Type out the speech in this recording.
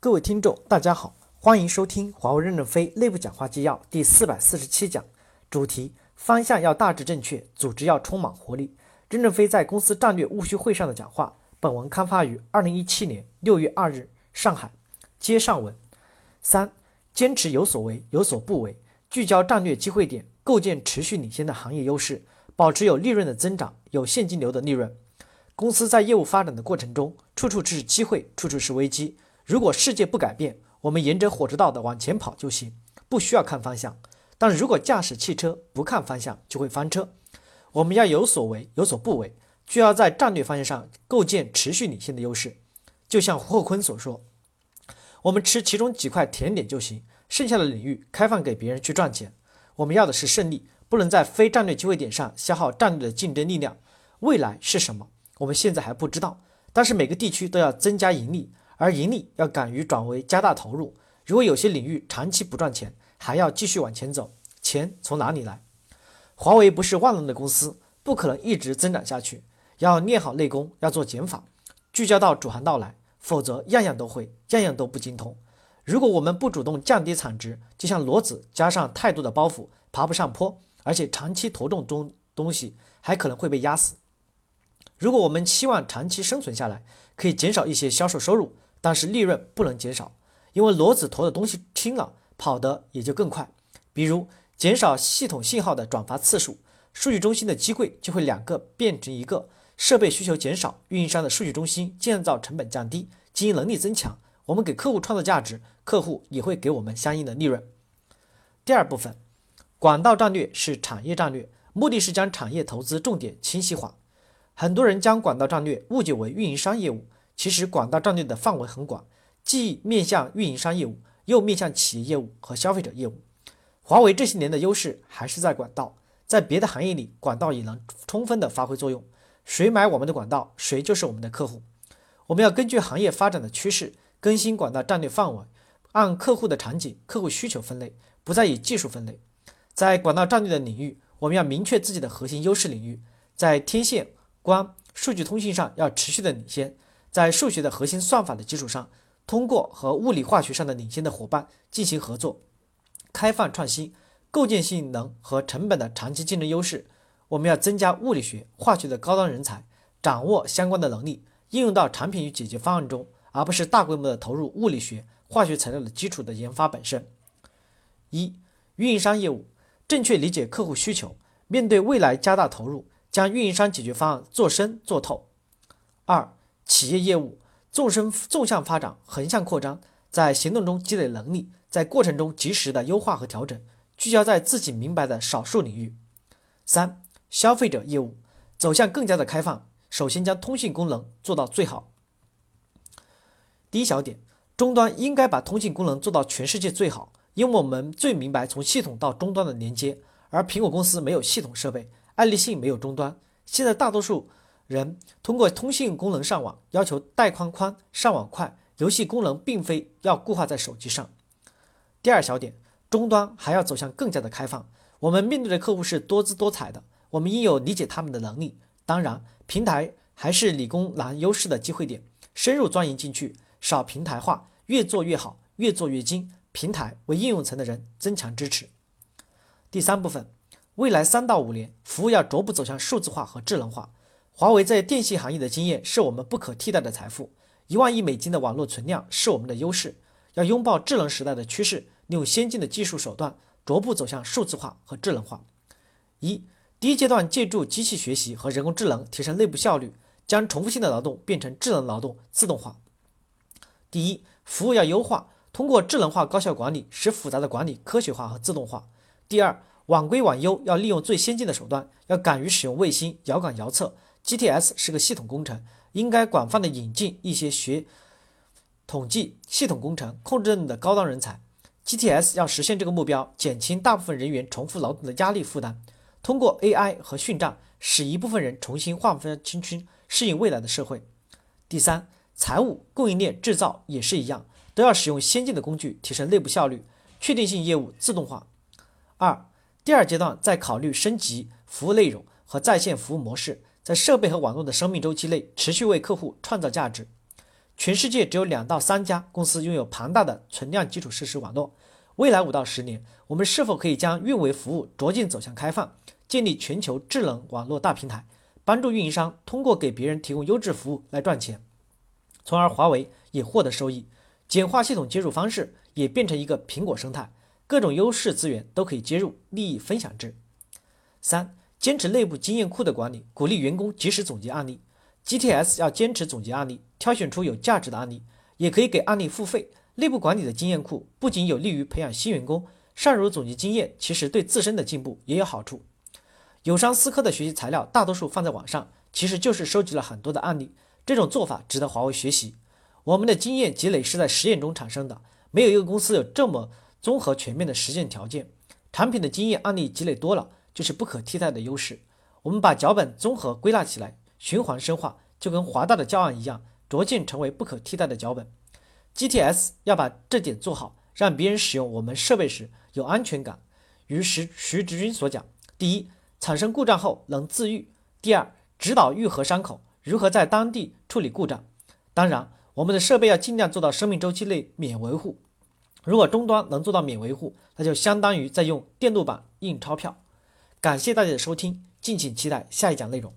各位听众，大家好，欢迎收听华为任正非内部讲话纪要第四百四十七讲，主题方向要大致正确，组织要充满活力。任正非在公司战略务虚会上的讲话。本文刊发于二零一七年六月二日，上海。接上文三，坚持有所为，有所不为，聚焦战略机会点，构建持续领先的行业优势，保持有利润的增长，有现金流的利润。公司在业务发展的过程中，处处是机会，处处是危机。如果世界不改变，我们沿着火车道的往前跑就行，不需要看方向。但如果驾驶汽车不看方向，就会翻车。我们要有所为，有所不为，就要在战略方向上构建持续领先的优势。就像胡厚所说：“我们吃其中几块甜点就行，剩下的领域开放给别人去赚钱。我们要的是胜利，不能在非战略机会点上消耗战略的竞争力量。未来是什么？”我们现在还不知道，但是每个地区都要增加盈利，而盈利要敢于转为加大投入。如果有些领域长期不赚钱，还要继续往前走，钱从哪里来？华为不是万能的公司，不可能一直增长下去。要练好内功，要做减法，聚焦到主航道来，否则样样都会，样样都不精通。如果我们不主动降低产值，就像骡子加上太多的包袱，爬不上坡，而且长期驮重东东西，还可能会被压死。如果我们期望长期生存下来，可以减少一些销售收入，但是利润不能减少，因为骡子驮的东西轻了，跑得也就更快。比如减少系统信号的转发次数，数据中心的机柜就会两个变成一个，设备需求减少，运营商的数据中心建造成本降低，经营能力增强，我们给客户创造价值，客户也会给我们相应的利润。第二部分，管道战略是产业战略，目的是将产业投资重点清晰化。很多人将管道战略误解为运营商业务，其实管道战略的范围很广，既面向运营商业务，又面向企业业务和消费者业务。华为这些年的优势还是在管道，在别的行业里，管道也能充分的发挥作用。谁买我们的管道，谁就是我们的客户。我们要根据行业发展的趋势，更新管道战略范围，按客户的场景、客户需求分类，不再以技术分类。在管道战略的领域，我们要明确自己的核心优势领域，在天线。光数据通信上要持续的领先，在数学的核心算法的基础上，通过和物理化学上的领先的伙伴进行合作，开放创新，构建性能和成本的长期竞争优势。我们要增加物理学、化学的高端人才，掌握相关的能力，应用到产品与解决方案中，而不是大规模的投入物理学、化学材料的基础的研发本身。一、运营商业务，正确理解客户需求，面对未来加大投入。将运营商解决方案做深做透。二、企业业务纵深纵向发展，横向扩张，在行动中积累能力，在过程中及时的优化和调整，聚焦在自己明白的少数领域。三、消费者业务走向更加的开放，首先将通信功能做到最好。第一小点，终端应该把通信功能做到全世界最好，因为我们最明白从系统到终端的连接，而苹果公司没有系统设备。爱立信没有终端，现在大多数人通过通信功能上网，要求带宽宽、上网快，游戏功能并非要固化在手机上。第二小点，终端还要走向更加的开放。我们面对的客户是多姿多彩的，我们应有理解他们的能力。当然，平台还是理工男优势的机会点，深入钻研进去，少平台化，越做越好，越做越精。平台为应用层的人增强支持。第三部分。未来三到五年，服务要逐步走向数字化和智能化。华为在电信行业的经验是我们不可替代的财富。一万亿美金的网络存量是我们的优势。要拥抱智能时代的趋势，利用先进的技术手段，逐步走向数字化和智能化。一，第一阶段借助机器学习和人工智能提升内部效率，将重复性的劳动变成智能劳动自动化。第一，服务要优化，通过智能化高效管理，使复杂的管理科学化和自动化。第二。网规网优要利用最先进的手段，要敢于使用卫星、遥感、遥测。GTS 是个系统工程，应该广泛的引进一些学统计、系统工程、控制论的高端人才。GTS 要实现这个目标，减轻大部分人员重复劳动的压力负担，通过 AI 和训账，使一部分人重新焕发青春，适应未来的社会。第三，财务、供应链、制造也是一样，都要使用先进的工具，提升内部效率，确定性业务自动化。二。第二阶段再考虑升级服务内容和在线服务模式，在设备和网络的生命周期内持续为客户创造价值。全世界只有两到三家公司拥有庞大的存量基础设施网络。未来五到十年，我们是否可以将运维服务逐渐走向开放，建立全球智能网络大平台，帮助运营商通过给别人提供优质服务来赚钱，从而华为也获得收益。简化系统接入方式也变成一个苹果生态，各种优势资源都可以接入，利益分享制。三、坚持内部经验库的管理，鼓励员工及时总结案例。GTS 要坚持总结案例，挑选出有价值的案例，也可以给案例付费。内部管理的经验库不仅有利于培养新员工，善如总结经验，其实对自身的进步也有好处。友商思科的学习材料大多数放在网上，其实就是收集了很多的案例。这种做法值得华为学习。我们的经验积累是在实验中产生的，没有一个公司有这么综合全面的实践条件。产品的经验案例积累多了，就是不可替代的优势。我们把脚本综合归纳起来，循环深化，就跟华大的教案一样，逐渐成为不可替代的脚本。GTS 要把这点做好，让别人使用我们设备时有安全感。如徐徐直军所讲：第一，产生故障后能自愈；第二，指导愈合伤口，如何在当地处理故障。当然，我们的设备要尽量做到生命周期内免维护。如果终端能做到免维护，那就相当于在用电路板印钞票。感谢大家的收听，敬请期待下一讲内容。